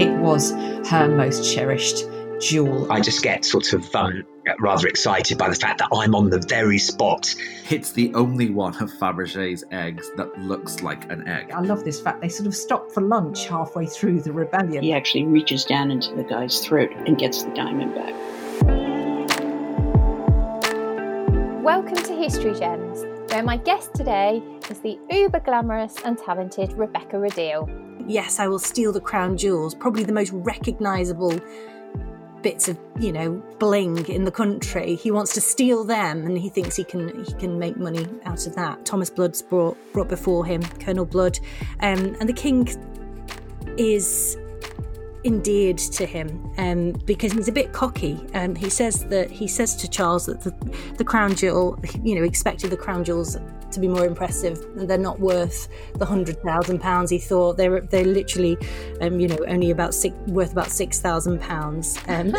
It was her most cherished jewel. I just get sort of um, rather excited by the fact that I'm on the very spot. It's the only one of Fabergé's eggs that looks like an egg. I love this fact. They sort of stop for lunch halfway through the rebellion. He actually reaches down into the guy's throat and gets the diamond back. Welcome to History Gems, where my guest today is the uber glamorous and talented Rebecca Rideal. Yes, I will steal the crown jewels, probably the most recognisable bits of you know bling in the country. He wants to steal them and he thinks he can he can make money out of that. Thomas blood's brought brought before him colonel blood. Um, and the king is endeared to him um, because he's a bit cocky. Um, he says that he says to Charles that the, the crown jewel, you know, expected the crown jewels to be more impressive, they're not worth the hundred thousand pounds he thought. They're they're literally, um, you know, only about six, worth about six thousand pounds. Um,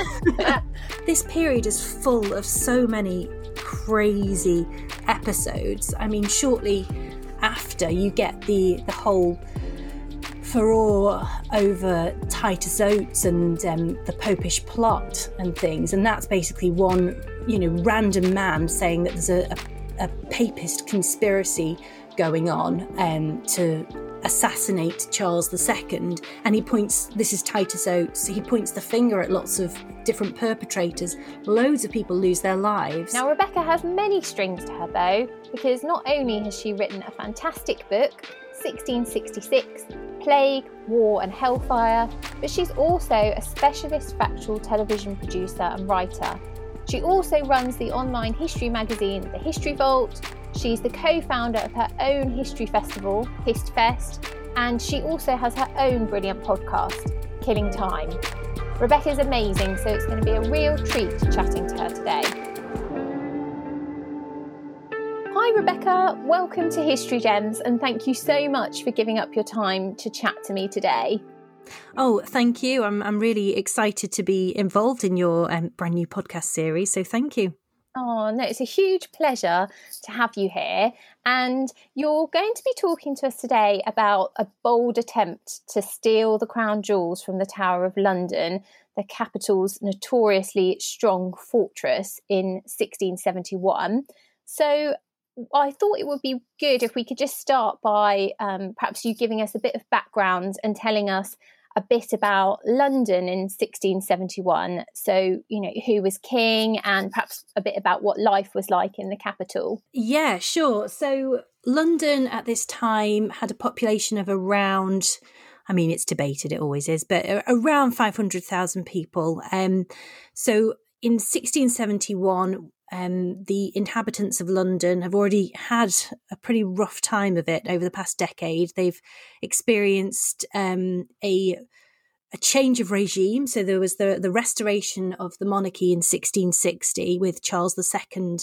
this period is full of so many crazy episodes. I mean, shortly after you get the the whole furore over Titus Oates and um, the Popish plot and things, and that's basically one, you know, random man saying that there's a, a, a papist conspiracy going on um, to assassinate Charles II, and he points. This is Titus Oates. He points the finger at lots of different perpetrators. Loads of people lose their lives. Now, Rebecca has many strings to her bow because not only has she written a fantastic book, 1666 Plague, War, and Hellfire, but she's also a specialist factual television producer and writer. She also runs the online history magazine The History Vault. She's the co founder of her own history festival, HistFest, and she also has her own brilliant podcast, Killing Time. Rebecca's amazing, so it's going to be a real treat chatting to her today. Hi, Rebecca. Welcome to History Gems, and thank you so much for giving up your time to chat to me today. Oh, thank you. I'm I'm really excited to be involved in your um, brand new podcast series. So thank you. Oh, no, it's a huge pleasure to have you here. And you're going to be talking to us today about a bold attempt to steal the crown jewels from the Tower of London, the capital's notoriously strong fortress in 1671. So, I thought it would be good if we could just start by um, perhaps you giving us a bit of background and telling us a bit about London in 1671. So, you know, who was king and perhaps a bit about what life was like in the capital. Yeah, sure. So, London at this time had a population of around. I mean, it's debated, it always is, but around 500,000 people. Um, so in 1671, um, the inhabitants of London have already had a pretty rough time of it over the past decade. They've experienced um, a a change of regime. So there was the the restoration of the monarchy in 1660 with Charles II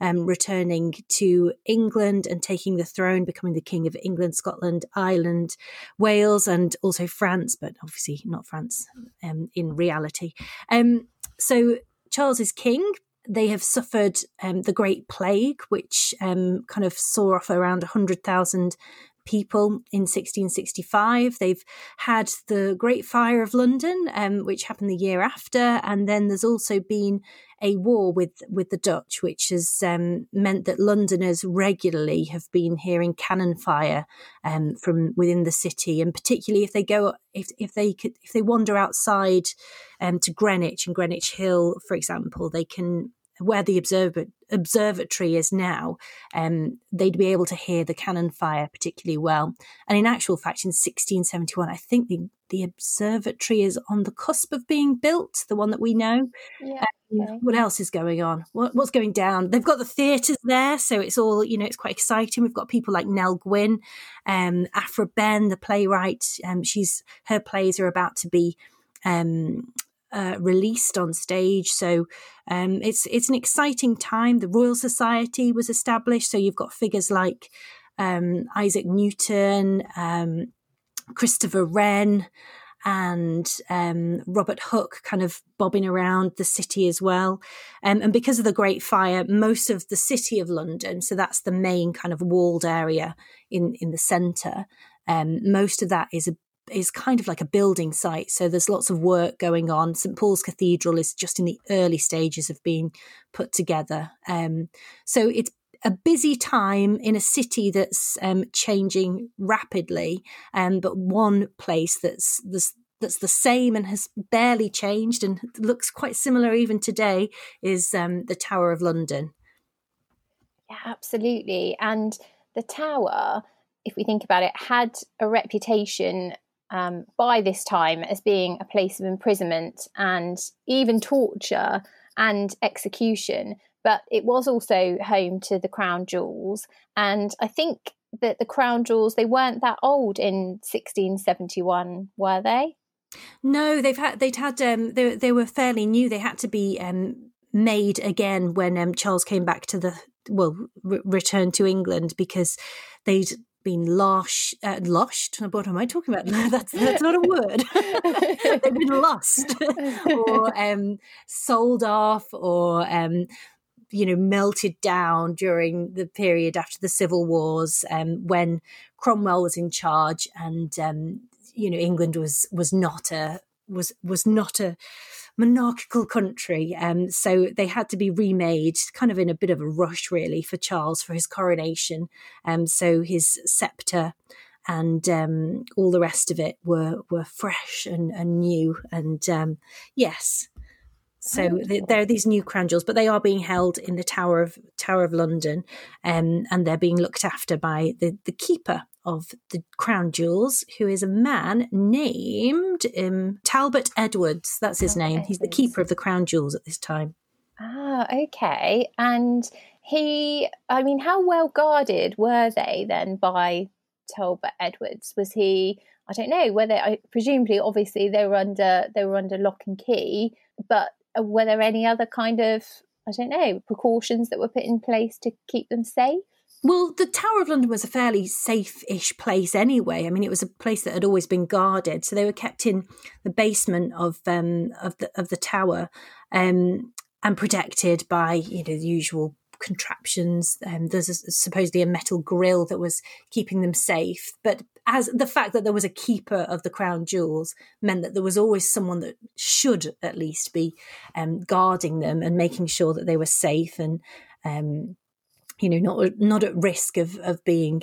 um, returning to England and taking the throne, becoming the king of England, Scotland, Ireland, Wales, and also France, but obviously not France um, in reality. Um, so Charles is king, they have suffered um, the Great Plague, which um, kind of saw off around 100,000 people in 1665. They've had the Great Fire of London, um, which happened the year after, and then there's also been a war with with the Dutch, which has um, meant that Londoners regularly have been hearing cannon fire um, from within the city, and particularly if they go if if they could if they wander outside um, to Greenwich and Greenwich Hill, for example, they can where the observer, observatory is now, um, they'd be able to hear the cannon fire particularly well. And in actual fact, in 1671, I think the, the observatory is on the cusp of being built, the one that we know. Yeah. Um, what else is going on? What, what's going down? They've got the theatres there, so it's all you know. It's quite exciting. We've got people like Nell Gwyn, um, Aphra Behn, the playwright. Um, she's her plays are about to be um, uh, released on stage. So um, it's it's an exciting time. The Royal Society was established, so you've got figures like um, Isaac Newton, um, Christopher Wren, and um, Robert Hooke kind of bobbing around the city as well. Um, and because of the Great Fire, most of the city of London, so that's the main kind of walled area in in the centre. Um, most of that is is kind of like a building site. So there's lots of work going on. St Paul's Cathedral is just in the early stages of being put together. Um, so it's a busy time in a city that's um, changing rapidly, um, but one place that's, that's that's the same and has barely changed and looks quite similar even today is um, the Tower of London. Yeah, absolutely. And the tower, if we think about it, had a reputation um, by this time as being a place of imprisonment and even torture and execution. But it was also home to the crown jewels. And I think that the crown jewels, they weren't that old in 1671, were they? No, they've had they'd had um, they they were fairly new. They had to be um, made again when um, Charles came back to the well re- returned to England because they'd been losh, uh, loshed. What am I talking about? that's that's not a word. They've been lost or um, sold off or um, you know melted down during the period after the civil wars um, when Cromwell was in charge and um, you know England was was not a was was not a monarchical country. Um, so they had to be remade kind of in a bit of a rush, really, for Charles for his coronation. Um, so his scepter and um, all the rest of it were were fresh and, and new. And um, yes, so there are these new crown jewels, but they are being held in the Tower of Tower of London, um, and they're being looked after by the the keeper of the crown jewels, who is a man named um, Talbot Edwards. That's his name. He's the keeper of the crown jewels at this time. Ah, okay. And he, I mean, how well guarded were they then by Talbot Edwards? Was he? I don't know whether. I, presumably, obviously, they were under they were under lock and key, but uh, were there any other kind of I don't know precautions that were put in place to keep them safe? Well, the Tower of London was a fairly safe-ish place anyway. I mean, it was a place that had always been guarded, so they were kept in the basement of um, of the of the tower um, and protected by you know the usual contraptions. Um, there's a, supposedly a metal grill that was keeping them safe, but as the fact that there was a keeper of the crown jewels meant that there was always someone that should at least be um, guarding them and making sure that they were safe and um, you know not not at risk of of being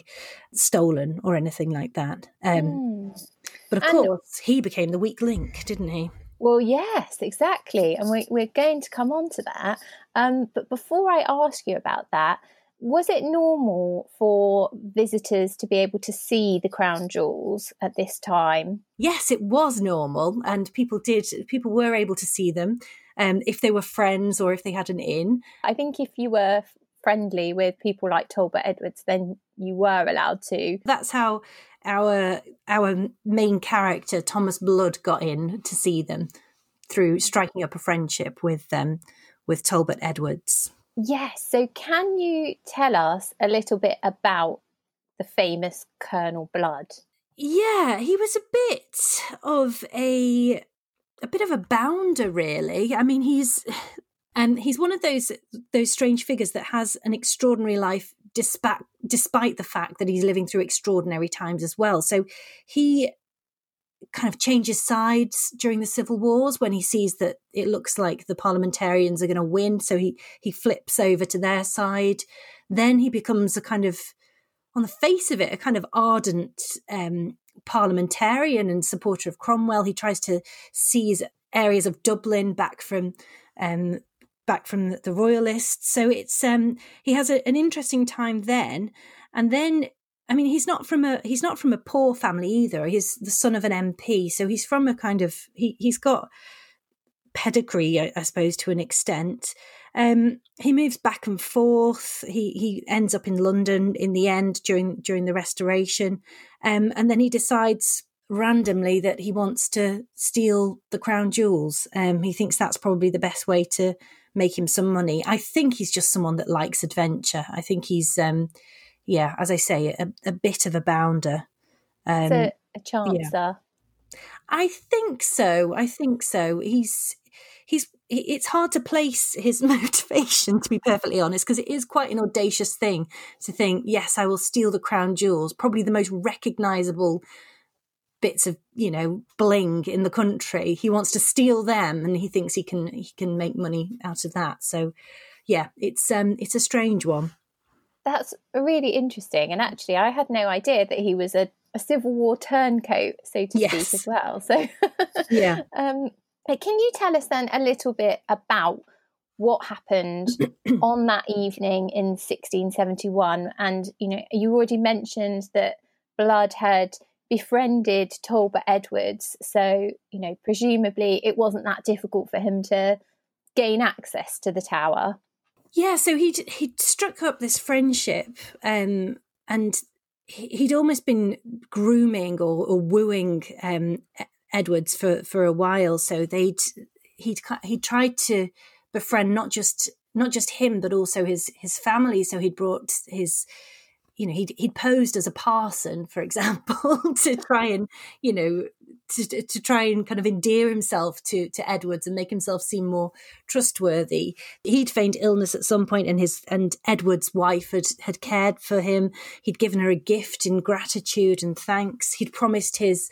stolen or anything like that um, mm. but of and, course he became the weak link didn't he? Well yes exactly and we, we're going to come on to that um, but before i ask you about that was it normal for visitors to be able to see the crown jewels at this time? Yes it was normal and people did people were able to see them um, if they were friends or if they had an inn i think if you were friendly with people like Talbot Edwards, then you were allowed to. That's how our our main character Thomas Blood got in to see them through striking up a friendship with them um, with Talbot Edwards. Yes. So, can you tell us a little bit about the famous Colonel Blood? Yeah, he was a bit of a a bit of a bounder, really. I mean, he's and he's one of those those strange figures that has an extraordinary life despite despite the fact that he's living through extraordinary times as well. So he kind of changes sides during the civil wars when he sees that it looks like the parliamentarians are going to win so he he flips over to their side then he becomes a kind of on the face of it a kind of ardent um, parliamentarian and supporter of cromwell he tries to seize areas of dublin back from um, back from the royalists. So it's um, he has a, an interesting time then, and then I mean he's not from a he's not from a poor family either. He's the son of an MP, so he's from a kind of he he's got pedigree, I, I suppose, to an extent. Um, he moves back and forth. He he ends up in London in the end during during the Restoration, um, and then he decides randomly that he wants to steal the crown jewels. Um, he thinks that's probably the best way to make him some money. I think he's just someone that likes adventure. I think he's, um, yeah, as I say, a, a bit of a bounder. Um, a, a chancer. Yeah. I think so. I think so. He's he's it's hard to place his motivation to be perfectly honest because it is quite an audacious thing to think yes i will steal the crown jewels probably the most recognizable bits of you know bling in the country. He wants to steal them, and he thinks he can he can make money out of that. So, yeah, it's um it's a strange one. That's really interesting. And actually, I had no idea that he was a, a Civil War turncoat, so to Yes. speak, as well. So, Yeah. um, but can you tell us then a little bit about what happened on that evening in 1671? And, you know, you already mentioned that Blood had befriended Talbot Edwards. So, you know, presumably it wasn't that difficult for him to gain access to the tower. Yeah, so he'd he'd struck up this friendship, um, and he- he'd almost been grooming or, or wooing um, Edwards for, for a while. So they'd he'd he tried to befriend not just not just him but also his his family. So he'd brought his you know he'd he'd posed as a parson, for example, to try and you know to to try and kind of endear himself to to Edwards and make himself seem more trustworthy. He'd feigned illness at some point, and his and Edward's wife had had cared for him. He'd given her a gift in gratitude and thanks. He'd promised his.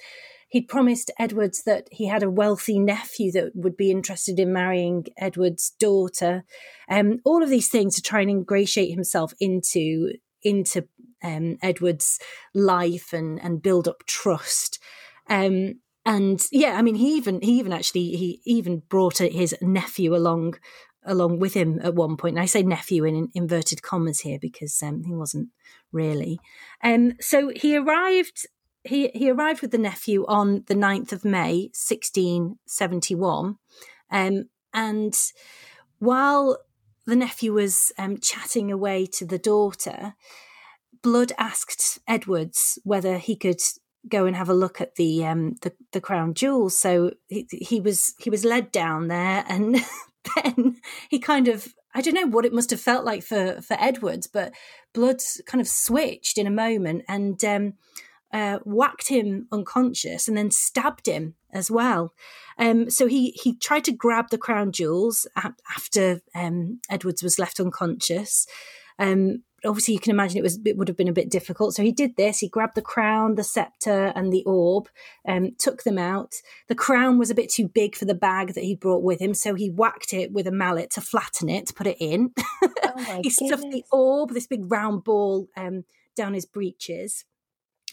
He'd promised Edwards that he had a wealthy nephew that would be interested in marrying Edward's daughter. Um, all of these things to try and ingratiate himself into into um, Edward's life and and build up trust. Um, and yeah, I mean, he even he even actually he even brought his nephew along along with him at one point. And I say nephew in inverted commas here because um, he wasn't really. Um, so he arrived. He, he arrived with the nephew on the 9th of May, 1671. Um, and while the nephew was um, chatting away to the daughter, Blood asked Edwards whether he could go and have a look at the um, the, the crown jewels. So he, he was he was led down there, and then he kind of I don't know what it must have felt like for for Edwards, but Blood kind of switched in a moment and um, uh, whacked him unconscious, and then stabbed him as well. Um, so he he tried to grab the crown jewels after um, Edwards was left unconscious. Um, obviously, you can imagine it was it would have been a bit difficult. So he did this. He grabbed the crown, the scepter, and the orb, um, took them out. The crown was a bit too big for the bag that he brought with him, so he whacked it with a mallet to flatten it, to put it in. Oh he stuffed the orb, this big round ball, um, down his breeches.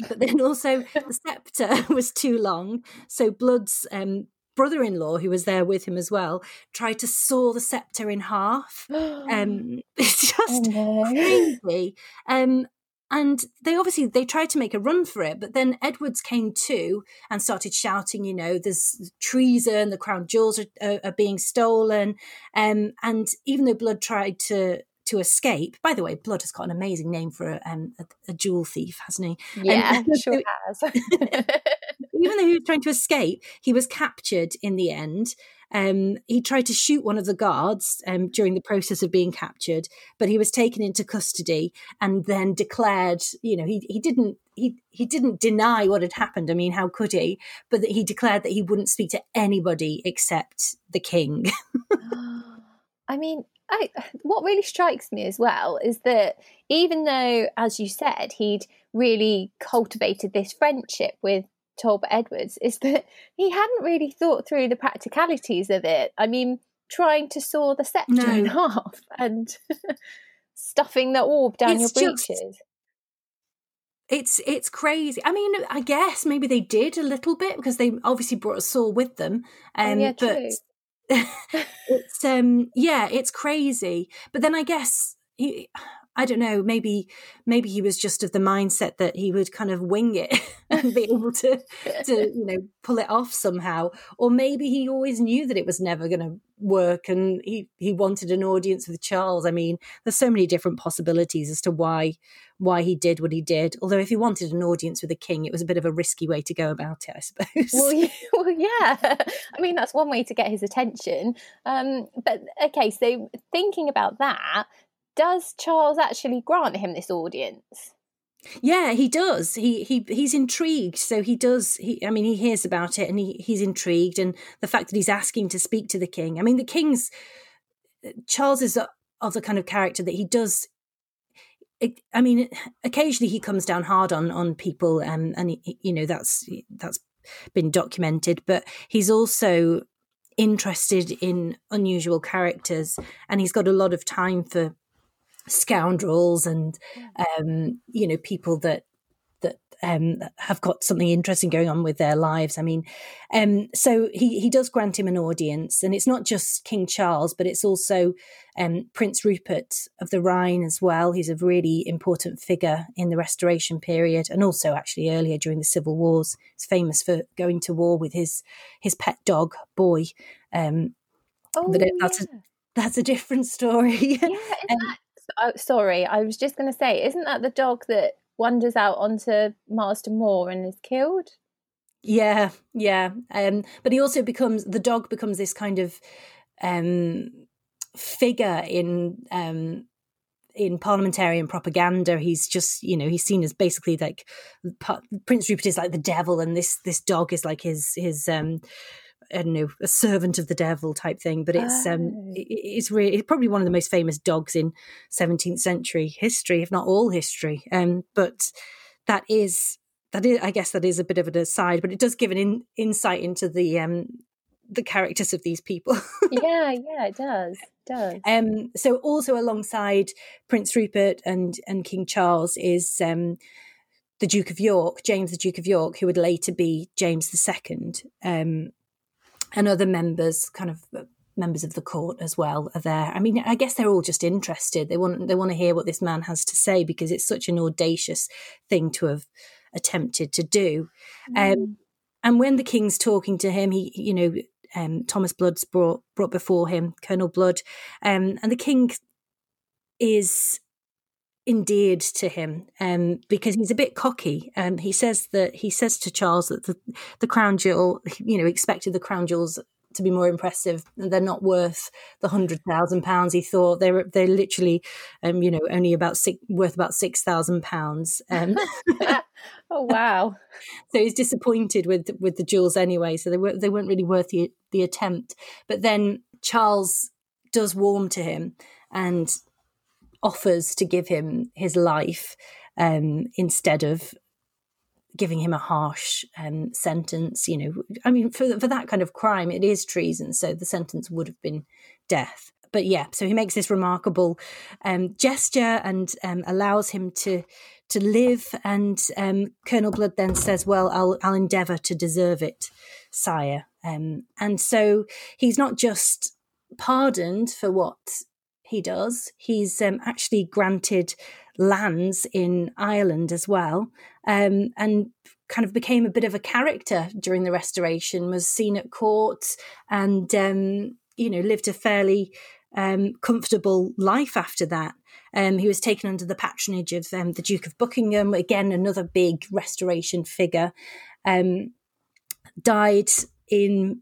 But then also the scepter was too long, so Blood's um, brother-in-law, who was there with him as well, tried to saw the scepter in half. Um, it's just Oh, no. crazy. Um, and they obviously they tried to make a run for it, but then Edwards came to and started shouting, you know, there's treason, the crown jewels are, are, are being stolen. Um, and even though Blood tried to to escape, by the way, Blood has got an amazing name for a, um, a, a jewel thief, hasn't he? Yeah, Um, sure has. even though he was trying to escape, he was captured in the end. Um, he tried to shoot one of the guards um, during the process of being captured, but he was taken into custody and then declared, you know, he, he didn't he he didn't deny what had happened. I mean, how could he? But that he declared that he wouldn't speak to anybody except the king. I mean, I, what really strikes me as well is that even though, as you said, he'd really cultivated this friendship with Talbot Edwards, is that he hadn't really thought through the practicalities of it. I mean, trying to saw the scepter in half and stuffing the orb down It's your just- breeches. It's it's crazy. I mean, I guess maybe they did a little bit because they obviously brought a saw with them. Oh, Um, yeah, but. it's um yeah, it's crazy. But then I guess I don't know. Maybe maybe he was just of the mindset that he would kind of wing it and be able to to you know pull it off somehow. Or maybe he always knew that it was never going to work, and he he wanted an audience with Charles. I mean, there's so many different possibilities as to why why he did what he did. Although if he wanted an audience with a king, it was a bit of a risky way to go about it, I suppose. well, yeah, well, yeah. I mean, that's one way to get his attention. Um, but okay, so thinking about that, does Charles actually grant him this audience? Yeah, he does. He he he's intrigued. So he does. He, I mean, he hears about it and he he's intrigued, and the fact that he's asking to speak to the king. I mean, the king's Charles is of the kind of character that he does. I mean, occasionally he comes down hard on on people, um, and he, you know that's that's been documented. But he's also interested in unusual characters, and he's got a lot of time for scoundrels and um, you know people that that um, have got something interesting going on with their lives. I mean, um, so he he does grant him an audience, and it's not just King Charles, but it's also um, Prince Rupert of the Rhine as well. He's a really important figure in the Restoration period, and also actually earlier during the Civil Wars. He's famous for going to war with his his pet dog Boy. Um, Oh, but it, that's a, that's a different story. Yeah, oh, sorry, I was just going to say, isn't that the dog that wanders out onto Marston Moor and is killed? Yeah, yeah. Um, but he also becomes the dog becomes this kind of um, figure in um, in parliamentarian propaganda. He's just you know he's seen as basically like Prince Rupert is like the devil, and this this dog is like his his. Um, I don't know, a servant of the devil type thing, but it's um, Oh. it- it's really it's probably one of the most famous dogs in 17th century history, if not all history. Um, but that is that is, I guess, that is a bit of an aside, but it does give an in, insight into the um, the characters of these people. yeah, yeah, it does. It does. um, so, also alongside Prince Rupert and and King Charles is um, the Duke of York, James the Duke of York, who would later be James the Second, um, and other members, kind of uh, members of the court as well, are there. I mean, I guess they're all just interested. They want they want to hear what this man has to say because it's such an audacious thing to have attempted to do. Um, and when the king's talking to him, he, you know, um, Thomas Blood's brought brought before him, Colonel Blood, um, and the king is endeared to him um, because he's a bit cocky. Um, he says that he says to Charles that the, the crown jewel, you know, expected the crown jewels to be more impressive. and They're not worth the hundred thousand pounds he thought. They're they're literally, um, you know, only about six, worth about six thousand pounds. Um, oh wow. so he's disappointed with with the jewels anyway. So they were they weren't really worth the the attempt. But then Charles does warm to him and offers to give him his life um, instead of giving him a harsh um, sentence. You know, I mean, for for that kind of crime, it is treason. So the sentence would have been death. But yeah, so he makes this remarkable um, gesture and um, allows him to to live. And um, Colonel Blood then says, "Well, I'll I'll endeavour to deserve it, sire." Um, and so he's not just pardoned for what he does; he's um, actually granted lands in Ireland as well, um, and kind of became a bit of a character during the Restoration. Was seen at court, and um, you know lived a fairly um, comfortable life after that. Um, he was taken under the patronage of um, the Duke of Buckingham, again another big Restoration figure. Died in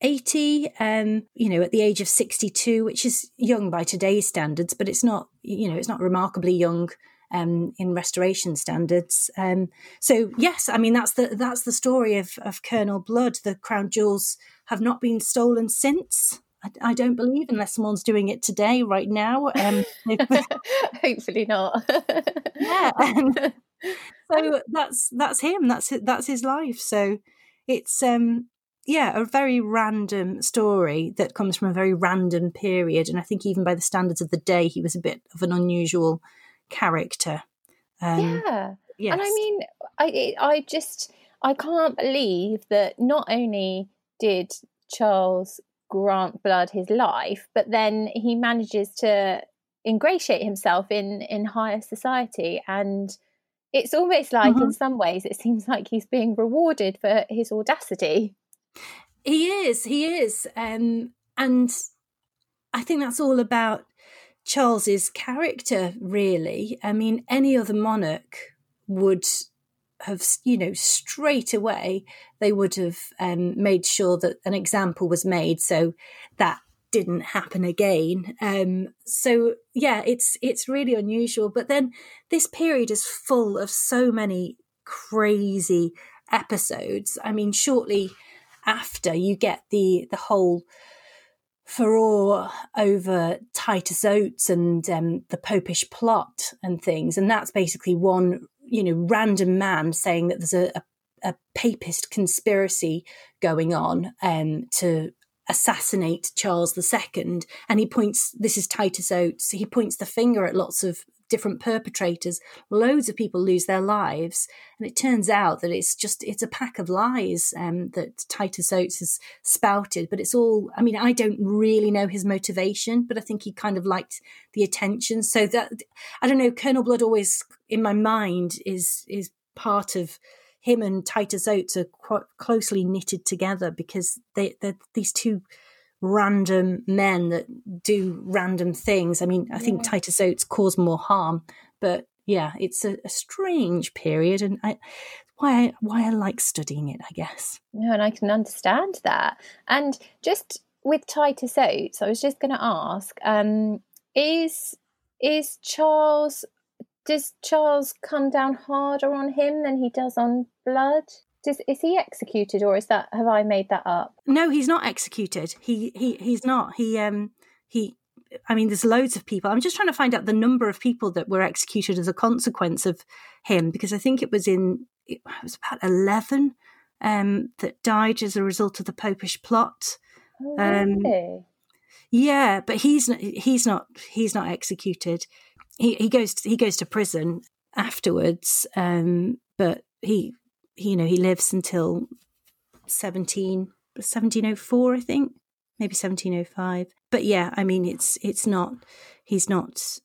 1680, um, you know, at the age of 62, which is young by today's standards, but it's not, you know, it's not remarkably young um, in restoration standards. Um, so yes, I mean that's the that's the story of of Colonel Blood. The crown jewels have not been stolen since. I, I don't believe, unless someone's doing it today, right now. Um, Hopefully not. yeah, and so that's that's him. That's that's his life. So it's um yeah a very random story that comes from a very random period, and I think even by the standards of the day, he was a bit of an unusual character. Um, yeah. yes. And I mean, I I just I can't believe that not only did Charles grant Blood his life, but then he manages to ingratiate himself in in higher society and it's almost like in some ways it seems like he's being rewarded for his audacity He is, he is. Um, and I think that's all about Charles's character, really. I mean, any other monarch would have, you know, straight away, they would have um, made sure that an example was made so that didn't happen again. Um, so yeah, it's it's really unusual. But then this period is full of so many crazy episodes. I mean, shortly after you get the the whole furore over Titus Oates and um, the Popish plot and things, and that's basically one you know random man saying that there's a, a, a papist conspiracy going on um, to assassinate Charles II. And he points, this is Titus Oates, he points the finger at lots of different perpetrators. Loads of people lose their lives. And it turns out that it's just, it's a pack of lies um, that Titus Oates has spouted. But it's all, I mean, I don't really know his motivation, but I think he kind of liked the attention. So that, I don't know, Colonel Blood always in my mind is, is part of him and Titus Oates are quite closely knitted together because they, they're these two random men that do random things. I mean, I think Titus Oates caused more harm, but yeah, it's a, a strange period, and I, why I, why I like studying it, I guess. No, and I can understand that. And just with Titus Oates, I was just going to ask: um, is is Charles? Does Charles come down harder on him than he does on Blood? Does, is he executed or is that have I made that up? No, he's not executed. He he he's not. He um he I mean there's loads of people. I'm just trying to find out the number of people that were executed as a consequence of him because I think it was in it was about 11 um that died as a result of the popish plot. Oh, Um, really? Yeah, but he's not, he's not he's not executed. He he goes to, he goes to prison afterwards. Um, but he you know he lives until 17 1704 I think maybe 1705. But yeah, I mean it's it's not he's not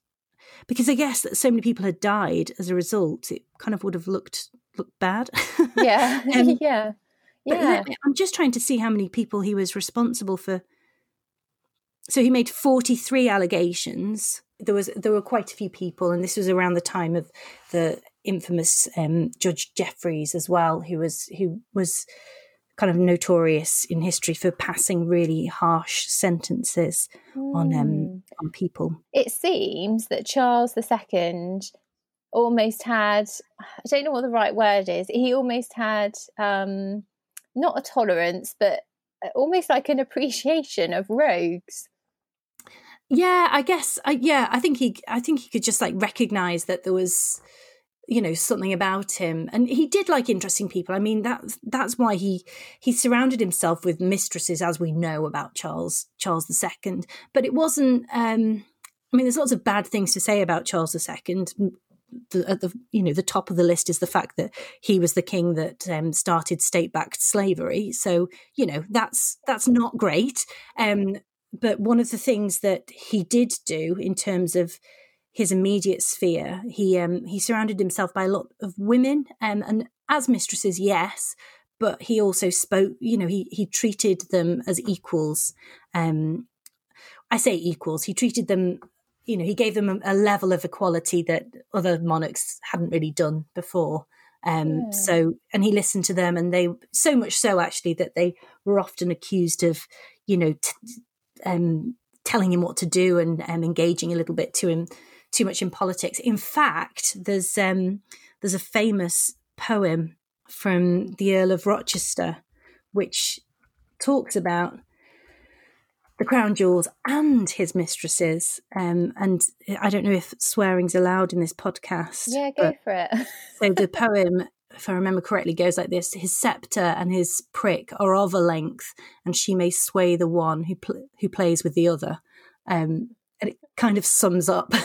because I guess that so many people had died as a result. It kind of would have looked looked bad. yeah, Um, yeah, but yeah. yeah, I'm just trying to see how many people he was responsible for. So he made 43 allegations. There was there were quite a few people, and this was around the time of the infamous um, Judge Jeffreys as well, who was who was kind of notorious in history for passing really harsh sentences on Hmm. um, on people. It seems that Charles II almost had I don't know what the right word is. He almost had um, not a tolerance, but almost like an appreciation of rogues. Yeah, I guess. I, yeah, I think he. I think he could just like recognize that there was, you know, something about him, and he did like interesting people. I mean, that's that's why he he surrounded himself with mistresses, as we know about Charles Charles II. But it wasn't. um I mean, there's lots of bad things to say about Charles II. The, at the you know the top of the list is the fact that he was the king that um, started state-backed slavery. So you know that's that's not great. Um, but one of the things that he did do in terms of his immediate sphere, he um, he surrounded himself by a lot of women, um, and as mistresses, yes, but he also spoke. You know, he he treated them as equals. Um, I say equals. He treated them. You know, he gave them a, a level of equality that other monarchs hadn't really done before. Um, Yeah. So, and he listened to them, and they so much so actually that they were often accused of, you know, t- um, telling him what to do and um, engaging a little bit to him too much in politics. In fact, there's um, there's a famous poem from the Earl of Rochester which talks about the crown jewels and his mistresses. Um, and I don't know if swearing's allowed in this podcast. Yeah, go for it. so the poem, if I remember correctly, goes like this: His scepter and his prick are of a length, and she may sway the one who pl- who plays with the other. Um, kind of sums up.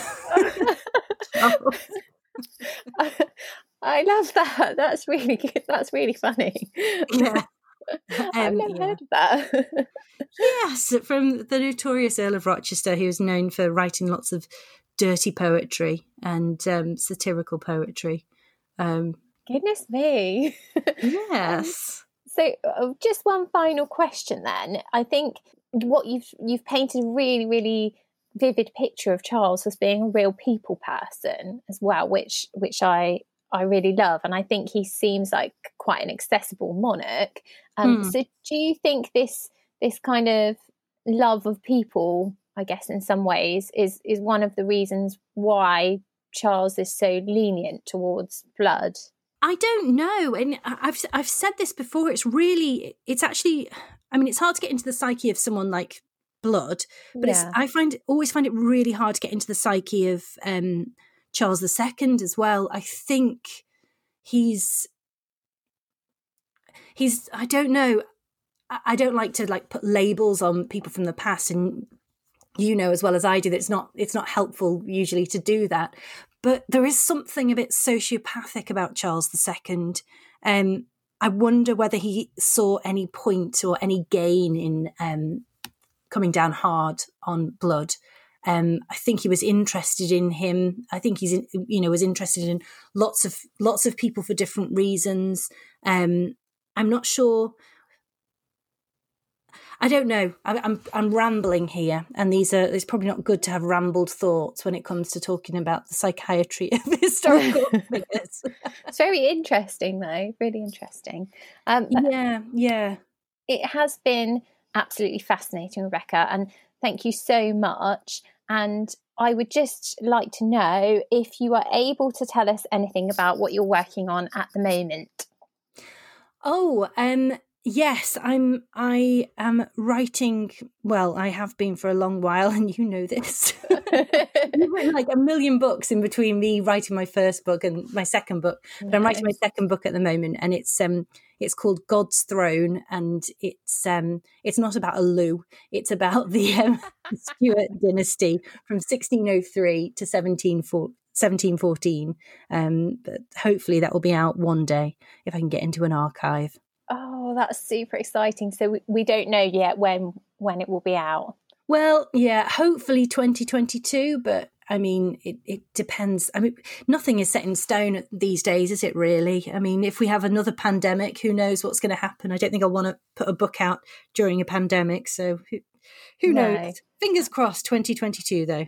I love that. That's really good. That's really funny. yeah. I've Um, never yeah. heard of that. Yes, from the notorious Earl of Rochester, who was known for writing lots of dirty poetry and um, satirical poetry. Um, Goodness me. yes. So, uh, just one final question then. I think what you've you've painted really really vivid picture of Charles as being a real people person as well, which which I I really love, and I think he seems like quite an accessible monarch. Um, Hmm. So, do you think this this kind of love of people, I guess, in some ways, is is one of the reasons why Charles is so lenient towards blood? I don't know, and I've I've said this before. It's really, it's actually, I mean, it's hard to get into the psyche of someone like blood, but it's Yeah. I find always find it really hard to get into the psyche of um, Charles II as well. I think he's he's I don't know. I- I don't like to like put labels on people from the past, and you know as well as I do that it's not it's not helpful usually to do that. But there is something a bit sociopathic about Charles II. Um, I wonder whether he saw any point or any gain in um, coming down hard on blood. Um, I think he was interested in him. I think he's, in, you know, was interested in lots of lots of people for different reasons. Um, I'm not sure. I don't know. I, I'm I'm rambling here, and these are. It's probably not good to have rambled thoughts when it comes to talking about the psychiatry of historical figures. It's very interesting, though. Really interesting. Um, yeah, yeah. it has been absolutely fascinating, Rebecca, and thank you so much. And I would just like to know if you are able to tell us anything about what you're working on at the moment. Oh, um, yes, I'm. I am writing. Well, I have been for a long while, and you know this. I've written like a million books in between me writing my first book and my second book. But I'm writing my second book at the moment, and it's um, it's called God's Throne, and it's um, it's not about a loo. It's about the um, Stuart dynasty from 1603 to 1714. 1714 um but hopefully that will be out one day if i can get into an archive Oh, that's super exciting. So we, we don't know yet when when it will be out. Well, yeah, hopefully 2022, but I mean, it, it depends. I mean, nothing is set in stone these days, is it really? I mean, if we have another pandemic, who knows what's going to happen? I don't think I want to put a book out during a pandemic. So who, who No. knows? Fingers crossed 2022, though.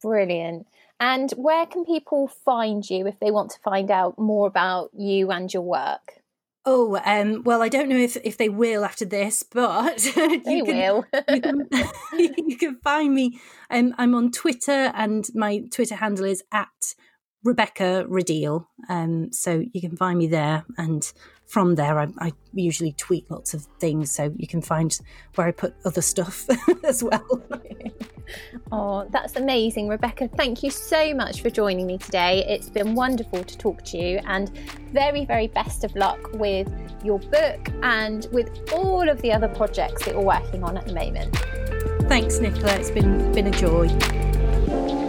Brilliant. And where can people find you if they want to find out more about you and your work? Oh, um, well, I don't know if, if they will after this, but They you can, will. you can, you can find me. Um, I'm on Twitter, and my Twitter handle is at Rebecca Rideal. Um, so you can find me there, and from there, I, I usually tweet lots of things, so you can find where I put other stuff as well. Oh, that's amazing, Rebecca. Thank you so much for joining me today. It's been wonderful to talk to you, and very, very best of luck with your book and with all of the other projects that you're working on at the moment. Thanks, Nicola. It's been been a joy.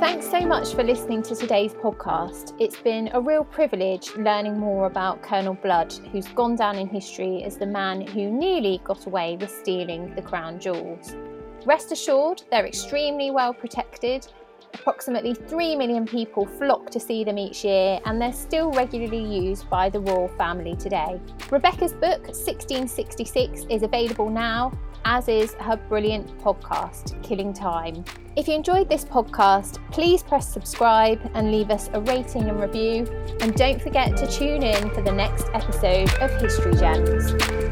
Thanks so much for listening to today's podcast. It's been a real privilege learning more about Colonel Blood, who's gone down in history as the man who nearly got away with stealing the crown jewels. Rest assured, they're extremely well protected. Approximately 3 million people flock to see them each year, and they're still regularly used by the royal family today. Rebecca's book, 1666, is available now, as is her brilliant podcast, Killing Time. If you enjoyed this podcast, please press subscribe and leave us a rating and review. And don't forget to tune in for the next episode of History Gems.